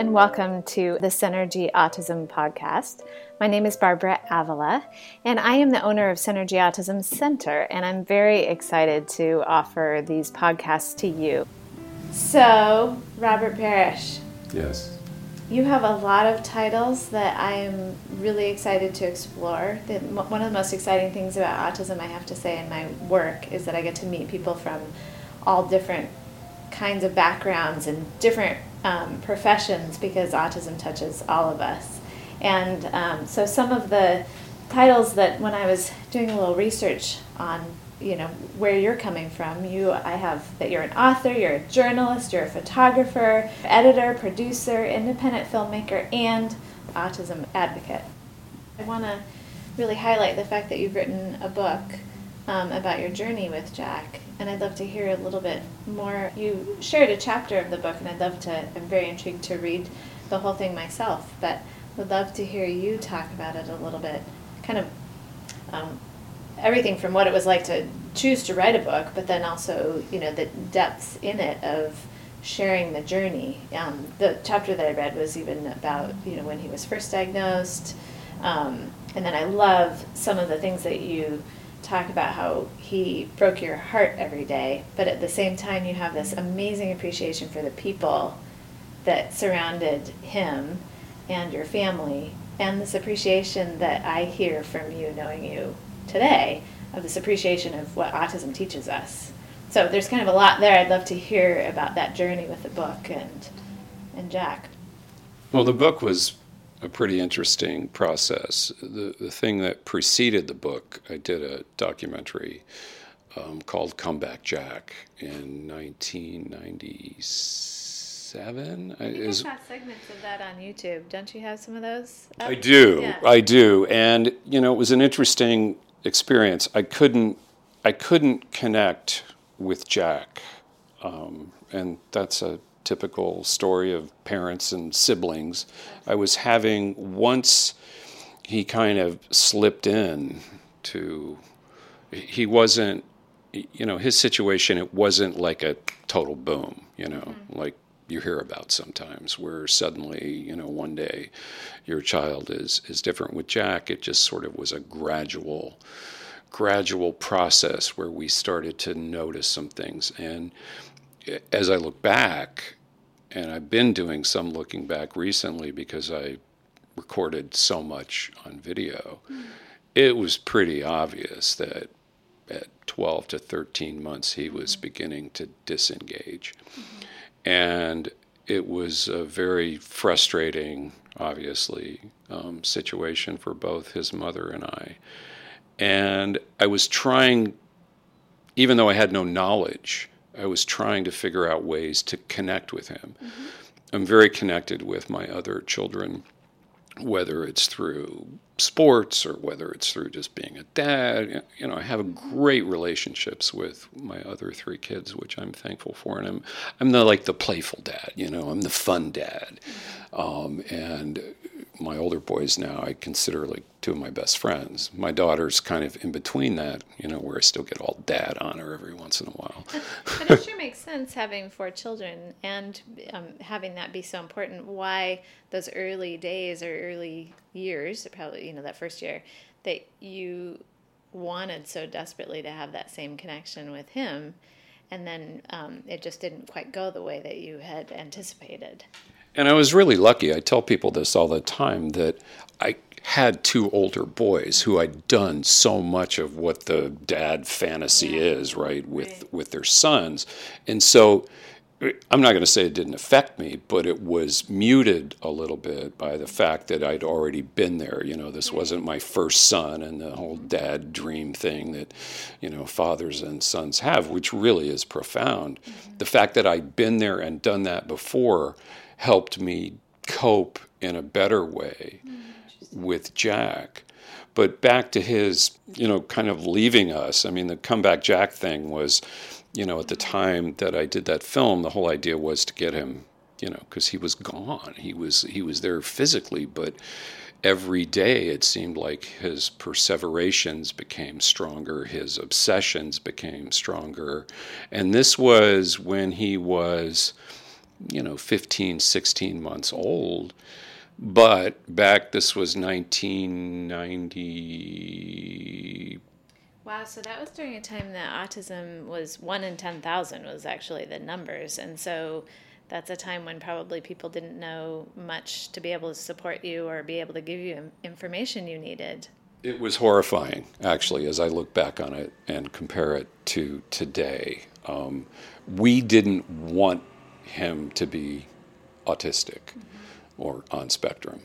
and welcome to the Synergy Autism Podcast. My name is Barbara Avila, and I am the owner of Synergy Autism Center, and I'm very excited to offer these podcasts to you. So, Robert Parish. Yes. You have a lot of titles that I am really excited to explore. The, one of the most exciting things about autism, I have to say, in my work is that I get to meet people from all different kinds of backgrounds and different um, professions because autism touches all of us. And um, so some of the titles that when I was doing a little research on, you know, where you're coming from, you I have that you're an author, you're a journalist, you're a photographer, editor, producer, independent filmmaker, and autism advocate. I want to really highlight the fact that you've written a book um, about your journey with Jack and I'd love to hear a little bit more. You shared a chapter of the book, and I'd love to, I'm very intrigued to read the whole thing myself, but would love to hear you talk about it a little bit. Kind of um, everything from what it was like to choose to write a book, but then also, you know, the depths in it of sharing the journey. Um, the chapter that I read was even about, you know, when he was first diagnosed. Um, and then I love some of the things that you talk about how he broke your heart every day, but at the same time, you have this amazing appreciation for the people that surrounded him and your family, and this appreciation that I hear from you knowing you today of this appreciation of what autism teaches us. So there's kind of a lot there. I'd love to hear about that journey with the book and and Jack. Well, the book was a pretty interesting process. The, the thing that preceded the book, I did a documentary um, called Comeback Jack in 1997. I think Is, I saw segments of that on YouTube. Don't you have some of those? Up? I do. Yeah. I do. And, you know, it was an interesting experience. I couldn't, I couldn't connect with Jack. Um, and that's a typical story of parents and siblings. I was having once he kind of slipped in to he wasn't you know his situation it wasn't like a total boom you know mm-hmm. like you hear about sometimes where suddenly you know one day your child is is different with Jack it just sort of was a gradual gradual process where we started to notice some things and as I look back, and I've been doing some looking back recently because I recorded so much on video, mm. it was pretty obvious that at 12 to 13 months he was mm-hmm. beginning to disengage. Mm-hmm. And it was a very frustrating, obviously, um, situation for both his mother and I. And I was trying, even though I had no knowledge, I was trying to figure out ways to connect with him. Mm-hmm. I'm very connected with my other children, whether it's through sports or whether it's through just being a dad. You know, I have mm-hmm. great relationships with my other three kids, which I'm thankful for. And I'm, I'm the like the playful dad. You know, I'm the fun dad, mm-hmm. um, and my older boys now I consider like two of my best friends. My daughter's kind of in between that, you know, where I still get all dad on her every once in a while. but it sure makes sense having four children and um, having that be so important. Why those early days or early years, probably you know that first year, that you wanted so desperately to have that same connection with him, and then um, it just didn't quite go the way that you had anticipated. And I was really lucky. I tell people this all the time that I had two older boys who I'd done so much of what the dad fantasy is, right, with with their sons. And so I'm not going to say it didn't affect me, but it was muted a little bit by the fact that I'd already been there. You know, this wasn't my first son and the whole dad dream thing that, you know, fathers and sons have, which really is profound. Mm-hmm. The fact that I'd been there and done that before helped me cope in a better way mm, with Jack. But back to his, you know, kind of leaving us. I mean, the comeback Jack thing was, you know, at the time that I did that film, the whole idea was to get him, you know, because he was gone. He was he was there physically, but every day it seemed like his perseverations became stronger, his obsessions became stronger, and this was when he was you know, 15, 16 months old. But back, this was 1990. Wow, so that was during a time that autism was one in 10,000 was actually the numbers. And so that's a time when probably people didn't know much to be able to support you or be able to give you information you needed. It was horrifying, actually, as I look back on it and compare it to today. Um, we didn't want him to be autistic mm-hmm. or on spectrum.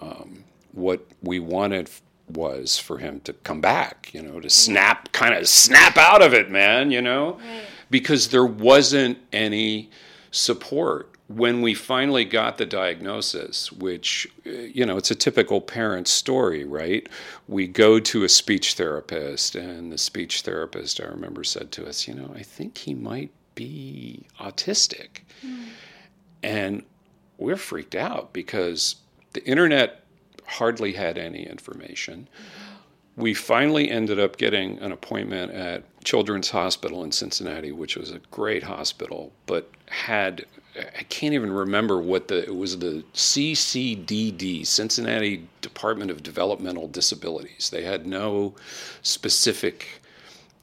Um, what we wanted was for him to come back, you know, to snap, kind of snap out of it, man, you know, right. because there wasn't any support when we finally got the diagnosis, which, you know, it's a typical parent story, right? We go to a speech therapist, and the speech therapist, I remember, said to us, you know, I think he might be autistic. Mm. And we're freaked out because the internet hardly had any information. We finally ended up getting an appointment at Children's Hospital in Cincinnati, which was a great hospital, but had I can't even remember what the it was the CCDD Cincinnati Department of Developmental Disabilities. They had no specific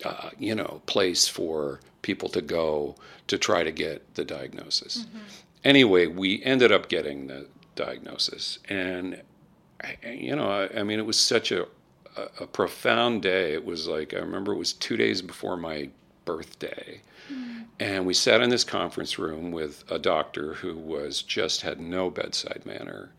uh, you know place for people to go to try to get the diagnosis. Mm-hmm. Anyway, we ended up getting the diagnosis, and you know, I, I mean, it was such a, a, a profound day. It was like I remember it was two days before my birthday and we sat in this conference room with a doctor who was just had no bedside manner.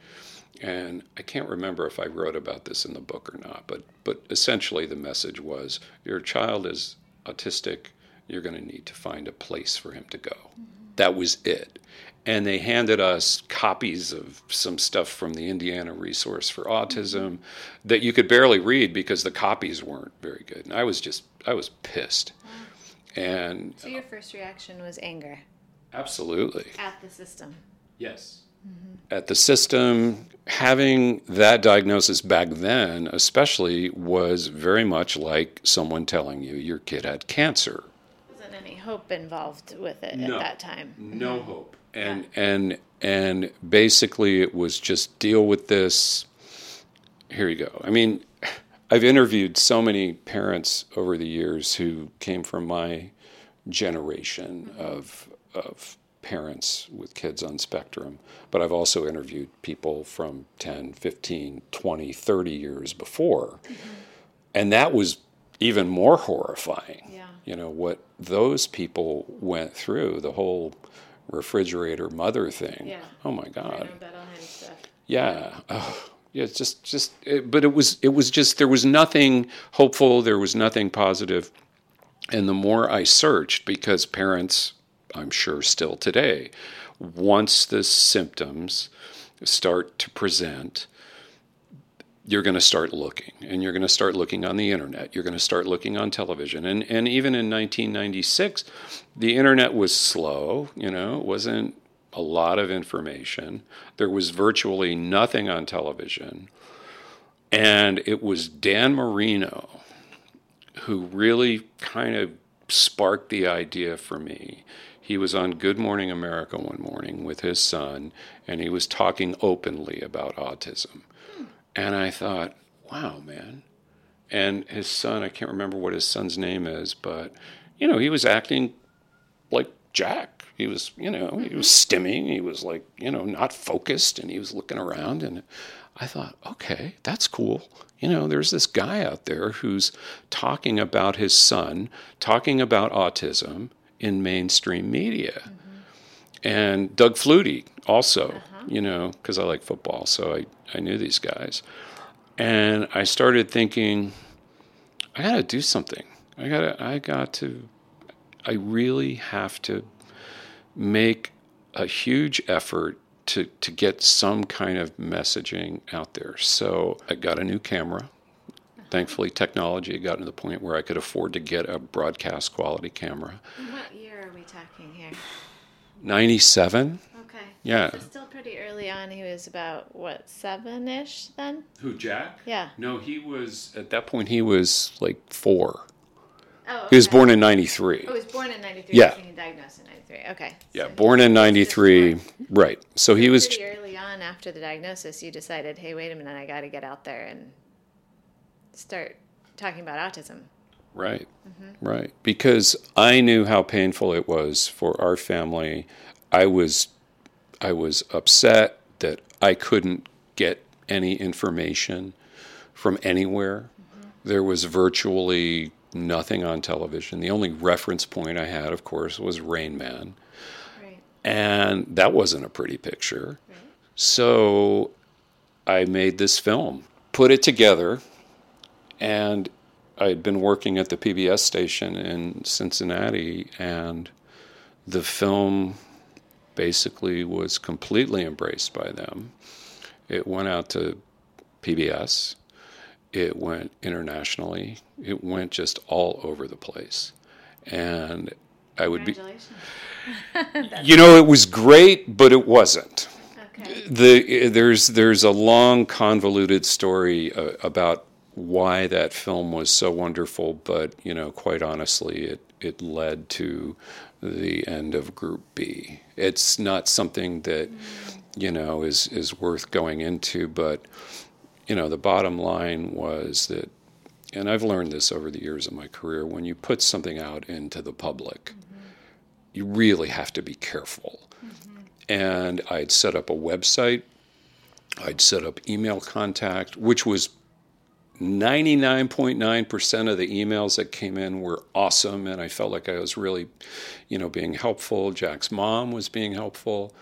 And I can't remember if I wrote about this in the book or not, but but essentially the message was your child is autistic, you're going to need to find a place for him to go. Mm-hmm. That was it. And they handed us copies of some stuff from the Indiana Resource for Autism mm-hmm. that you could barely read because the copies weren't very good. And I was just I was pissed. And so your first reaction was anger. Absolutely. At the system. Yes. Mm-hmm. At the system, having that diagnosis back then, especially, was very much like someone telling you your kid had cancer. Wasn't any hope involved with it no, at that time. No mm-hmm. hope. And yeah. and and basically, it was just deal with this. Here you go. I mean, I've interviewed so many parents over the years who came from my generation of of parents with kids on spectrum, but I've also interviewed people from 10, 15, 20, 30 years before. Mm-hmm. And that was even more horrifying. Yeah. You know, what those people went through, the whole refrigerator mother thing. Yeah. Oh my God. Yeah. Oh, yeah, it's just just it, but it was it was just there was nothing hopeful, there was nothing positive. And the more I searched because parents I'm sure still today once the symptoms start to present you're going to start looking and you're going to start looking on the internet you're going to start looking on television and and even in 1996 the internet was slow you know it wasn't a lot of information. There was virtually nothing on television. And it was Dan Marino who really kind of sparked the idea for me. He was on Good Morning America one morning with his son, and he was talking openly about autism. And I thought, wow, man. And his son, I can't remember what his son's name is, but, you know, he was acting like Jack he was, you know, he was mm-hmm. stimming. He was like, you know, not focused, and he was looking around. And I thought, okay, that's cool. You know, there's this guy out there who's talking about his son, talking about autism in mainstream media. Mm-hmm. And Doug Flutie also, uh-huh. you know, because I like football, so I, I knew these guys. And I started thinking, I got to do something. I got to, I got to, I really have to make a huge effort to, to get some kind of messaging out there. So I got a new camera. Thankfully, technology had gotten to the point where I could afford to get a broadcast quality camera. And what year are we talking here? 97. Okay. Yeah. So still pretty early on. He was about, what, seven ish then? Who, Jack? Yeah. No, he was, at that point, he was like four. Oh, He was born in 93. Oh, he was born in '93. Yeah. Being diagnosed in '93. Okay. Yeah, So born in he was just 93. Right. So he was pretty early on after the diagnosis. You decided, hey, wait a minute, I got to get out there and start talking about autism. Right, mm-hmm. right. Because I knew how painful it was for our family. I was, I was upset that I couldn't get any information from anywhere. Mm-hmm. There was virtually nothing on television. The only reference point I had, of course, was Rain Man, Right. and that wasn't a pretty picture. Right. So I made this film, put it together, and I'd been working at the PBS station in Cincinnati, and the film basically was completely embraced by them. It went out to PBS, it went internationally, it went just all over the place. And I would be, you know, it was great, but it wasn't Okay. the there's there's a long convoluted story uh, about why that film was so wonderful, but you know, quite honestly, it it led to the end of Group B. It's not something that you know is is worth going into, but you know, the bottom line was that, and I've learned this over the years of my career, when you put something out into the public, you really have to be careful and I'd set up a website. I'd set up email contact, which was 99.9% of the emails that came in were awesome, and I felt like I was really, you know, being helpful. Jack's mom was being helpful,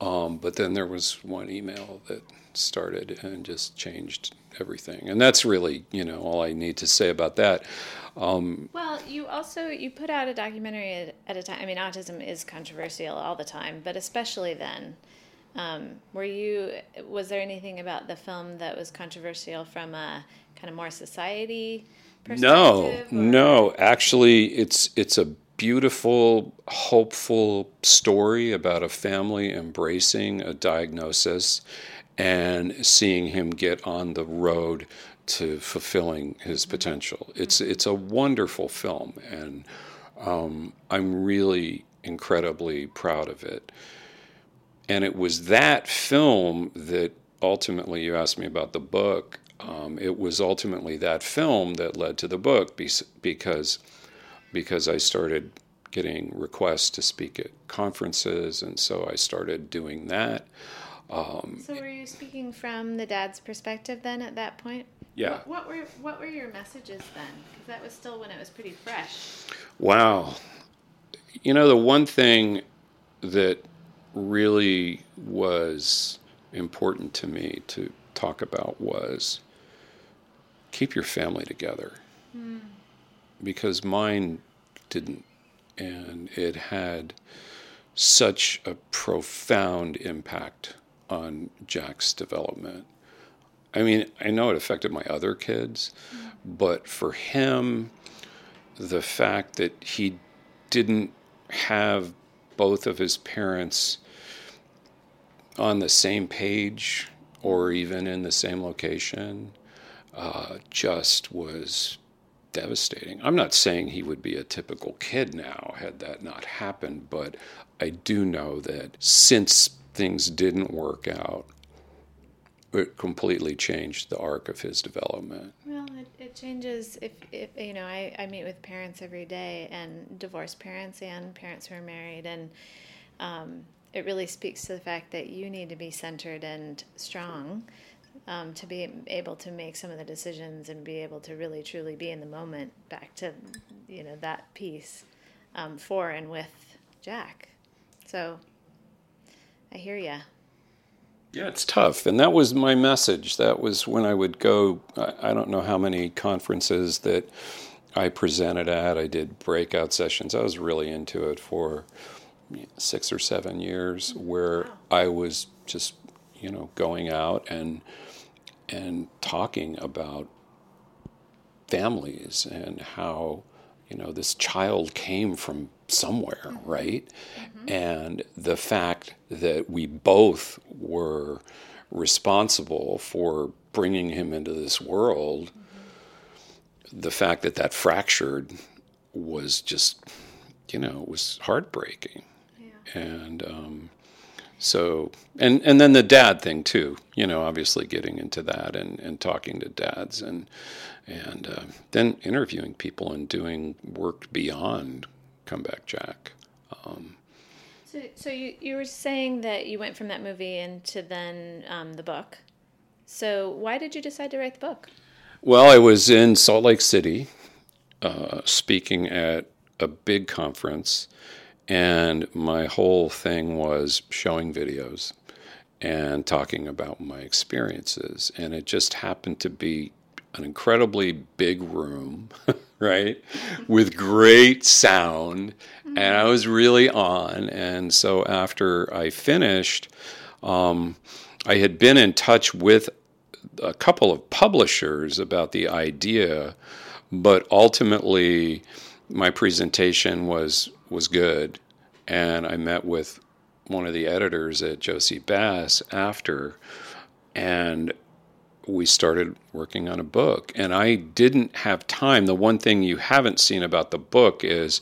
um, but then there was one email that started and just changed everything, and that's really, you know, all I need to say about that. Well, you also you put out a documentary at, at a time. I mean, autism is controversial all the time, but especially then. Um, were you? Was there anything about the film that was controversial from a kind of more society No, perspective? or- no. Actually, it's it's a beautiful, hopeful story about a family embracing a diagnosis and seeing him get on the road to fulfilling his potential. It's it's a wonderful film, and um, I'm really incredibly proud of it. And it was that film that ultimately you asked me about the book. Um, it was ultimately that film that led to the book because because I started getting requests to speak at conferences, and so I started doing that. So were you speaking from the dad's perspective then at that point? Yeah. What, what were what were your messages then? Because that was still when it was pretty fresh. Wow. You know, the one thing that really was important to me to talk about was keep your family together. Hmm. Because mine didn't. And it had such a profound impact on Jack's development. I mean, I know it affected my other kids, hmm. but for him, the fact that he didn't have both of his parents on the same page or even in the same location uh, just was devastating. I'm not saying he would be a typical kid now had that not happened, but I do know that since things didn't work out, it completely changed the arc of his development. Well, it, it changes if, if you know, I, I meet with parents every day and divorced parents and parents who are married and um, it really speaks to the fact that you need to be centered and strong um, to be able to make some of the decisions and be able to really truly be in the moment back to you know that piece um, for and with Jack. So I hear you Yeah, it's tough. And that was my message. That was when I would go, I, I don't know how many conferences that I presented at. I did breakout sessions. I was really into it for six or seven years mm. where I was just, you know, going out and and talking about families and how you know this child came from somewhere mm-hmm. right? Mm-hmm. And the fact that we both were responsible for bringing him into this world mm-hmm. the fact that that fractured was just, you know, it was heartbreaking. And um, so, and, and then the dad thing too, you know, obviously getting into that and, and talking to dads and, and uh, then interviewing people and doing work beyond Comeback Jack. Um, so, so you, you were saying that you went from that movie into then um, the book. So why did you decide to write the book? Well, I was in Salt Lake City uh, speaking at a big conference, and my whole thing was showing videos and talking about my experiences. And it just happened to be an incredibly big room, right, with great sound. And I was really on. And so after I finished, um, I had been in touch with a couple of publishers about the idea, but ultimately my presentation was was good, and I met with one of the editors at Jossey-Bass after, and we started working on a book. And I didn't have time. The one thing you haven't seen about the book is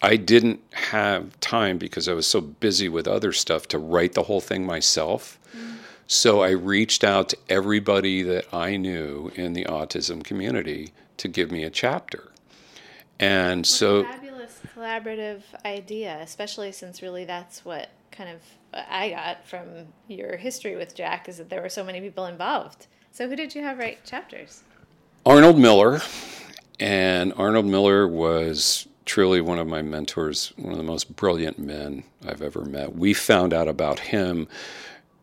I didn't have time because I was so busy with other stuff to write the whole thing myself. Mm. So I reached out to everybody that I knew in the autism community to give me a chapter. And so collaborative idea, especially since really that's what kind of I got from your history with Jack is that there were so many people involved. So who did you have write chapters? Arnold Miller, and Arnold Miller was truly one of my mentors, one of the most brilliant men I've ever met. We found out about him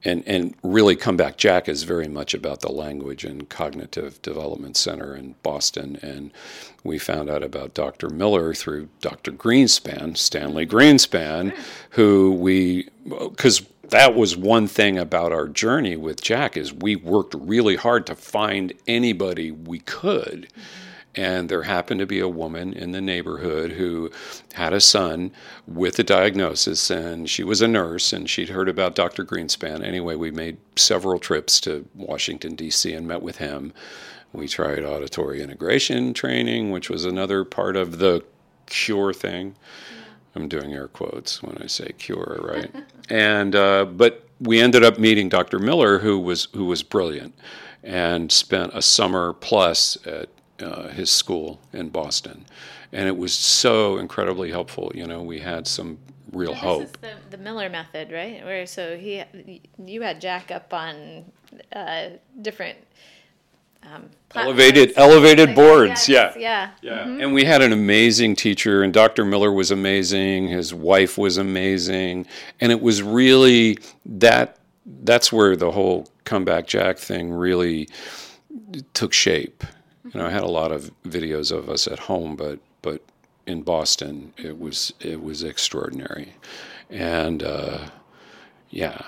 and and really comeback jack is very much about the language and cognitive development center in boston. And we found out about dr miller through dr greenspan stanley greenspan who we because that was one thing about our journey with jack is we worked really hard to find anybody we could. mm-hmm and there happened to be a woman in the neighborhood who had a son with a diagnosis, and she was a nurse, and she'd heard about Dr. Greenspan. Anyway, we made several trips to Washington, D.C., and met with him. We tried auditory integration training, which was another part of the cure thing. I'm doing air quotes when I say cure, right? and uh, but we ended up meeting Dr. Miller, who was who was brilliant, and spent a summer plus at uh, his school in Boston, and it was so incredibly helpful. You know, we had some real this hope. Is the, the Miller method, right? Where so he, you had Jack up on uh, different. Um, elevated elevated boards yes, yeah yeah yeah mm-hmm. and we had an amazing teacher and dr miller was amazing his wife was amazing and it was really that that's where the whole comeback jack thing really took shape you know, I had a lot of videos of us at home, but but in Boston, it was it was extraordinary, and uh, yeah.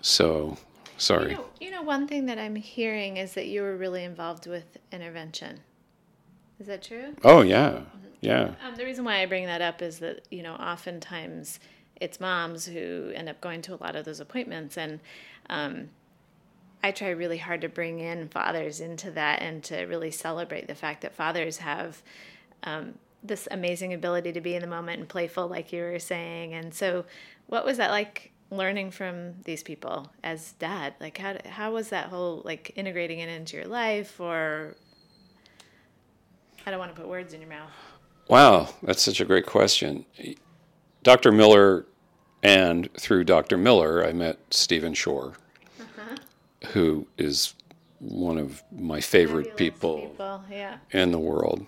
So sorry. You know, you know, one thing that I'm hearing is that you were really involved with intervention. Is that true? Oh yeah, yeah. Um, the reason why I bring that up is that you know oftentimes it's moms who end up going to a lot of those appointments and. Um, I try really hard to bring in fathers into that and to really celebrate the fact that fathers have um, this amazing ability to be in the moment and playful, like you were saying. And so, what was that like learning from these people as dad? Like, how how was that whole like integrating it into your life? Or I don't want to put words in your mouth. Wow, that's such a great question. Dr. Miller, and through Dr. Miller, I met Stephen Shore who is one of my favorite people, people yeah. in the world.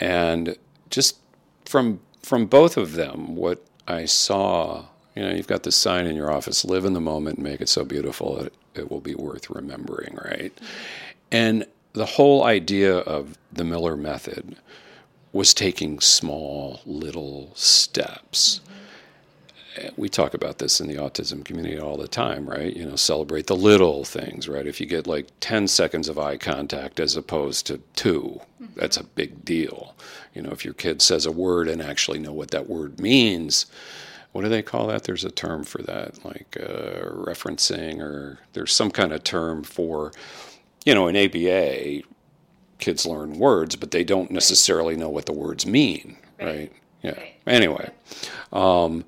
And just from from both of them, what I saw, you know, you've got the sign in your office: "Live in the moment, make it so beautiful that it will be worth remembering." Right, mm-hmm. and the whole idea of the Miller method was taking small little steps. Mm-hmm we talk about this in the autism community all the time, right? You know, celebrate the little things, right? If you get like 10 seconds of eye contact as opposed to 2 mm-hmm. that's a big deal. You know, if your kid says a word and actually know what that word means, what do they call that? There's a term for that, like uh, referencing, or there's some kind of term for, you know, in ABA, kids learn words, but they don't necessarily know what the words mean, right? Right. Yeah. Right. Anyway, um,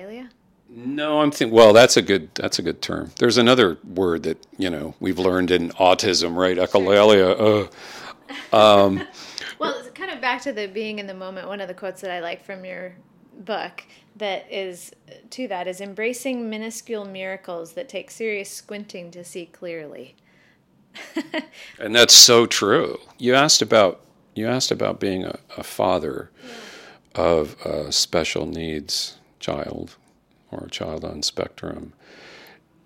Echolalia? no, I'm thinking. Well, that's a good that's a good term. There's another word that you know we've learned in autism, right? Echolalia. Uh, Well, it's kind of back to the being in the moment. One of the quotes that I like from your book that is to that is embracing minuscule miracles that take serious squinting to see clearly. And that's so true. You asked about you asked about being a, a father of a special needs child or a child on spectrum.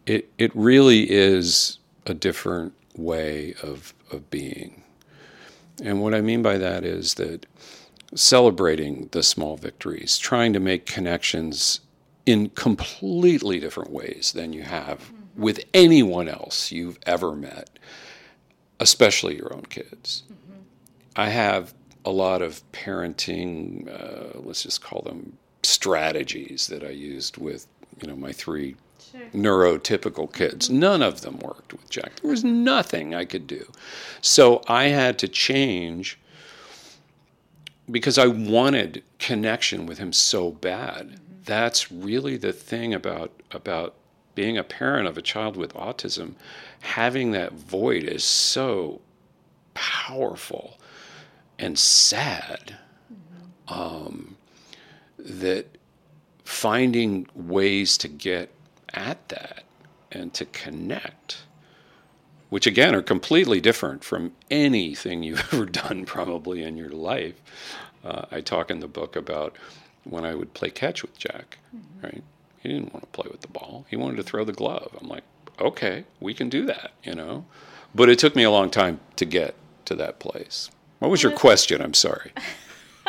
It it really is a different way of, of being. And what I mean by that is that celebrating the small victories, trying to make connections in completely different ways than you have with anyone else you've ever met especially your own kids. I have a lot of parenting, uh, let's just call them strategies that I used with, you know, my three Sure. neurotypical kids. Mm-hmm. None of them worked with Jack. There was nothing I could do. So I had to change because I wanted connection with him so bad. Mm-hmm. That's really the thing about about being a parent of a child with autism. Having that void is so powerful and sad mm-hmm. um, that finding ways to get at that and to connect which again are completely different from anything you've ever done probably in your life. Uh, I talk in the book about when I would play catch with Jack, right? He didn't want to play with the ball. He wanted to throw the glove. I'm like, okay, we can do that, you know? But it took me a long time to get to that place. What was your question? I'm sorry.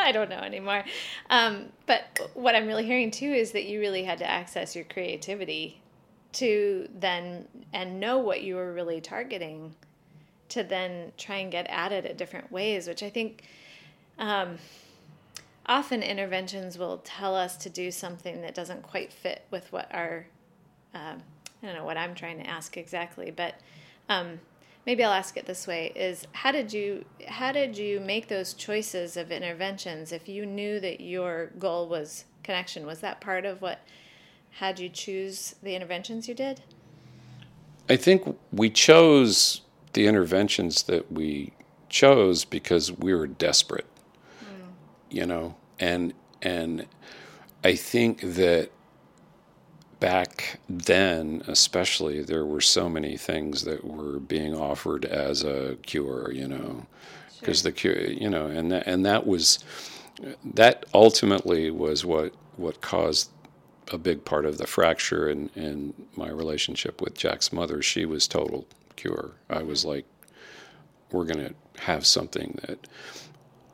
I don't know anymore. Um, but what I'm really hearing too is that you really had to access your creativity to then and know what you were really targeting to then try and get at it at different ways, which I think um, often interventions will tell us to do something that doesn't quite fit with what our um, I don't know what I'm trying to ask exactly, but um, maybe I'll ask it this way: Is how did you how did you make those choices of interventions if you knew that your goal was connection? Was that part of what had you choose the interventions you did? I think we chose the interventions that we chose because we were desperate. Hmm. You know, and and I think that back then especially there were so many things that were being offered as a cure, you know. Because the cure, you know, and that, and that was that ultimately was what what caused a big part of the fracture in, in my relationship with Jack's mother. She was total cure. I was mm-hmm. like, we're going to have something that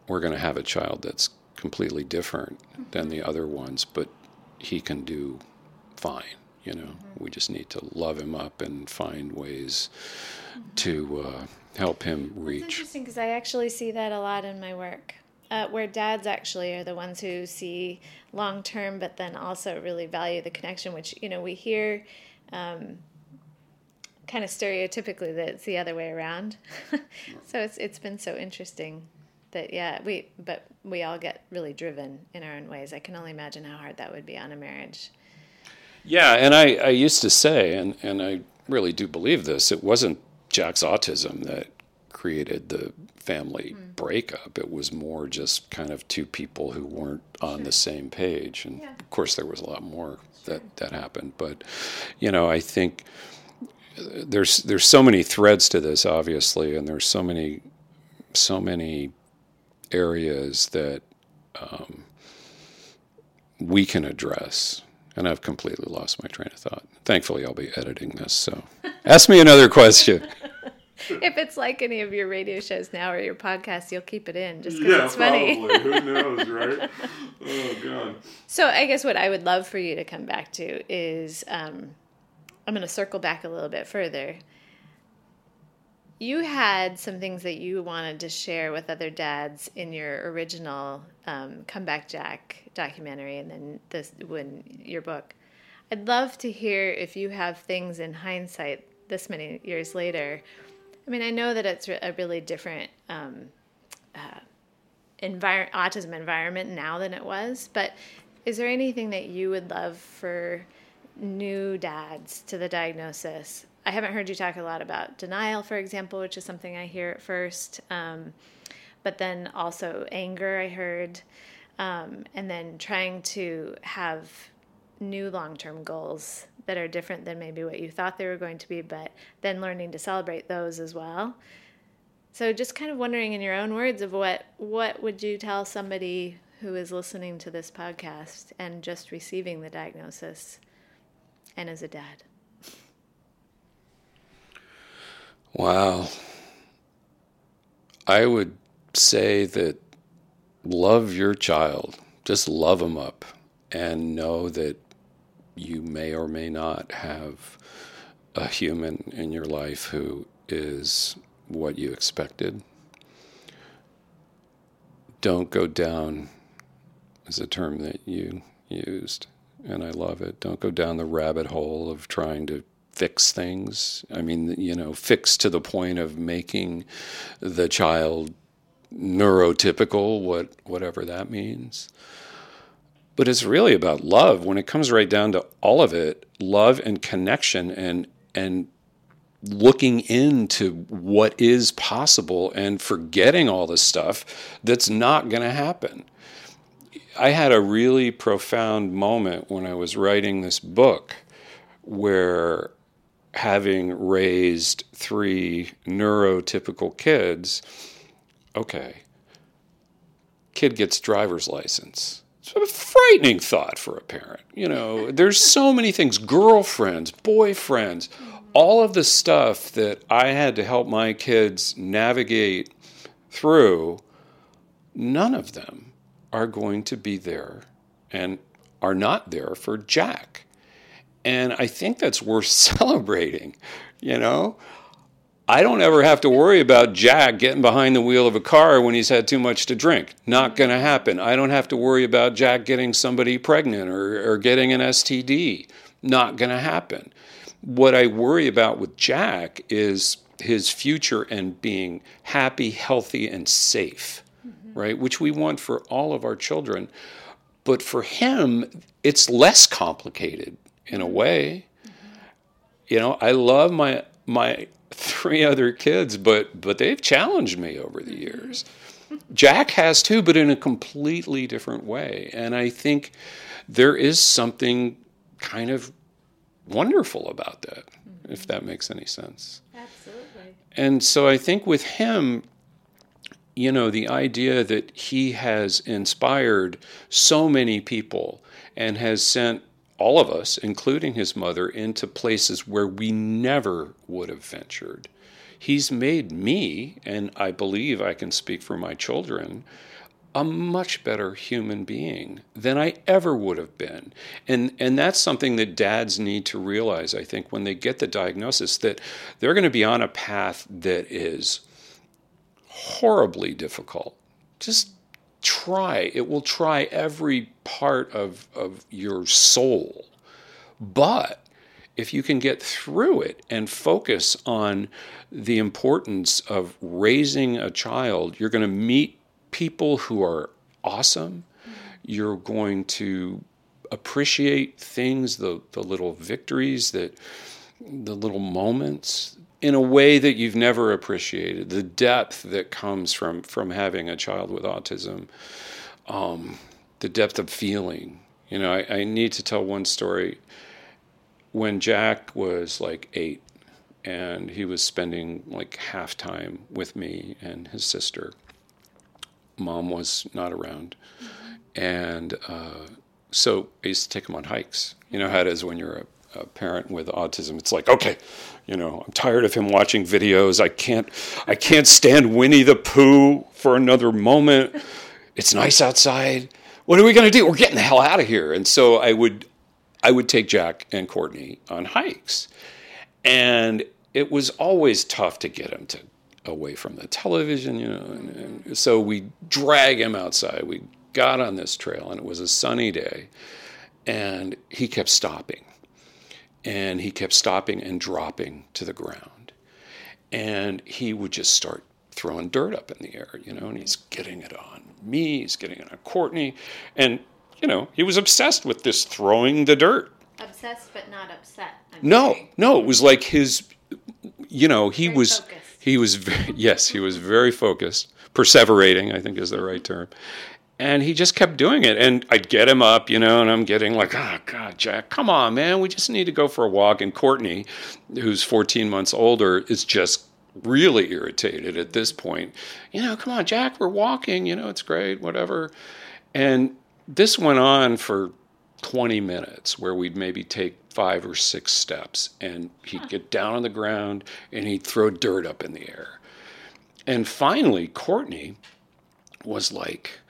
we're going to have a child that's completely different than mm-hmm. the other ones, but he can do fine. You know, we just need to love him up and find ways to uh, help him reach. It's interesting because I actually see that a lot in my work, uh, where dads actually are the ones who see long term, but then also really value the connection, which you know we hear. Um, kind of stereotypically that it's the other way around so it's it's been so interesting that yeah we but we all get really driven in our own ways i can only imagine how hard that would be on a marriage Yeah, and I, I used to say, and, and I really do believe this, it wasn't Jack's autism that created the family breakup. It was more just kind of two people who weren't on the same page. And Yeah. of course, there was a lot more that, that happened. But, you know, I think uh, there's there's so many threads to this, obviously, and there's so many so many areas that um, we can address. And I've completely lost my train of thought. Thankfully, I'll be editing this. So, ask me another question. if it's like any of your radio shows now or your podcast you'll keep it in just because it's funny Who knows, right? Oh God. So I guess what I would love for you to come back to is um, I'm going to circle back a little bit further. You had some things that you wanted to share with other dads in your original um, Comeback Jack documentary, and then this when your book. I'd love to hear if you have things in hindsight this many years later. I mean, I know that it's a really different um, uh, envir- autism environment now than it was. But is there anything that you would love for new dads to the diagnosis? I haven't heard you talk a lot about denial, for example, which is something I hear at first. Um, but then also anger, I heard. Um, and then trying to have new long term goals that are different than maybe what you thought they were going to be, but then learning to celebrate those as well. So just kind of wondering in your own words of what what would you tell somebody who is listening to this podcast and just receiving the diagnosis and as a dad? Wow. I would say that love your child. Just love them up and know that you may or may not have a human in your life who is what you expected. Don't go down is a term that you used, and I love it. Don't go down the rabbit hole of trying to fix things. I mean, you know, fix to the point of making the child neurotypical, what whatever that means. But it's really about love. When it comes right down to all of it, love and connection and and looking into what is possible and forgetting all the stuff that's not going to happen. I had a really profound moment when I was writing this book where having raised three neurotypical kids, okay, kid gets driver's license. It's a frightening thought for a parent. You know, there's so many things girlfriends, boyfriends, all of the stuff that I had to help my kids navigate through, none of them are going to be there and are not there for Jack. And I think that's worth celebrating, you know? I don't ever have to worry about Jack getting behind the wheel of a car when he's had too much to drink. Not going to happen. I don't have to worry about Jack getting somebody pregnant or, or getting an STD. Not going to happen. What I worry about with Jack is his future and being happy, healthy, and safe, mm-hmm. right? Which we want for all of our children. But for him, it's less complicated in a way. Mm-hmm. You know, I love my my three other kids, but but they've challenged me over the years. Jack has too, but in a completely different way. And I think there is something kind of wonderful about that, mm-hmm. if that makes any sense. Absolutely. And so I think with him, you know, the idea that he has inspired so many people and has sent all of us, including his mother, into places where we never would have ventured. He's made me, and I believe I can speak for my children, a much better human being than I ever would have been. And and that's something that dads need to realize I think when they get the diagnosis that they're going to be on a path that is horribly difficult. Just try. It will try every part of of your soul. But if you can get through it and focus on the importance of raising a child, you're going to meet people who are awesome. You're going to appreciate things, the, the little victories, that the little moments in a way that you've never appreciated. The depth that comes from from having a child with autism, um, the depth of feeling. You know, I, I need to tell one story. When Jack was like eight, and he was spending like half time with me and his sister mom was not around. And uh, so I used to take him on hikes. You know how it is when you're a, a, parent with autism. It's like, okay, you know, I'm tired of him watching videos. I can't, I can't stand Winnie the Pooh for another moment. It's nice outside. What are we going to do? We're getting the hell out of here. And so I would, I would take Jack and Courtney on hikes, and it was always tough to get him to away from the television, you know. And, and so we drag him outside. We got on this trail, and it was a sunny day, and he kept stopping, and he kept stopping and dropping to the ground, and he would just start throwing dirt up in the air, you know, and he's getting it on me, he's getting it on Courtney. And, you know, he was obsessed with this throwing the dirt. Obsessed but not upset. I'm No, no, it was like his, you know, he Very was, focused. he was, very, yes, he was very focused, perseverating, I think is the right term. And he just kept doing it. And I'd get him up, you know, and I'm getting like, oh, God, Jack, come on, man. We just need to go for a walk. And Courtney, who's 14 months older, is just really irritated at this point. You know, come on, Jack, we're walking, you know, it's great, whatever. And this went on for 20 minutes where we'd maybe take five or six steps and he'd get down on the ground and he'd throw dirt up in the air. And finally, Courtney was like,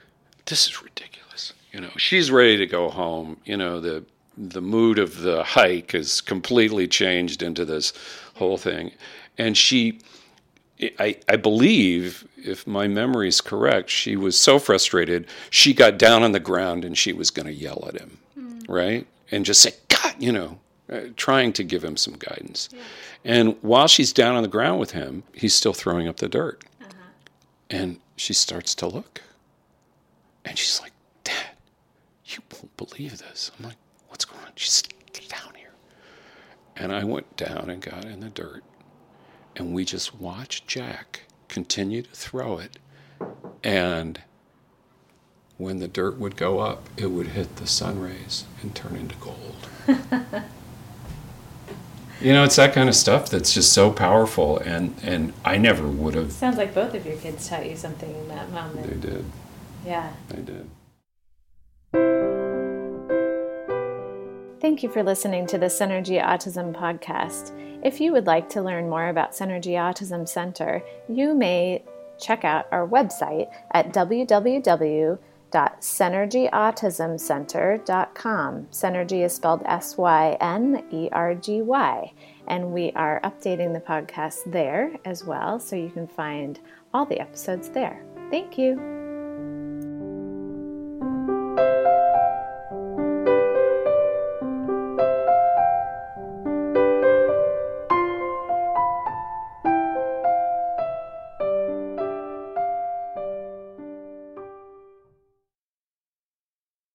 this is ridiculous. You know, she's ready to go home. You know, the the mood of the hike has completely changed into this whole thing. And she I, I believe, if my memory is correct, she was so frustrated, she got down on the ground and she was going to yell at him, right? And just say, God, you know, uh, trying to give him some guidance. And while she's down on the ground with him, he's still throwing up the dirt. And she starts to look. And she's like, Dad, you won't believe this. I'm like, what's going on? She's get down here. And I went down and got in the dirt. And we just watched Jack continue to throw it. And when the dirt would go up, it would hit the sun rays and turn into gold. you know, it's that kind of stuff that's just so powerful. And, and I never would have. Sounds like both of your kids taught you something in that moment. They did. Yeah. They did. Thank you for listening to the Synergy Autism Podcast. If you would like to learn more about Synergy Autism Center, you may check out our website at www.synergyautismcenter.com. Synergy is spelled S Y N E R G Y. And we are updating the podcast there as well, so you can find all the episodes there. Thank you.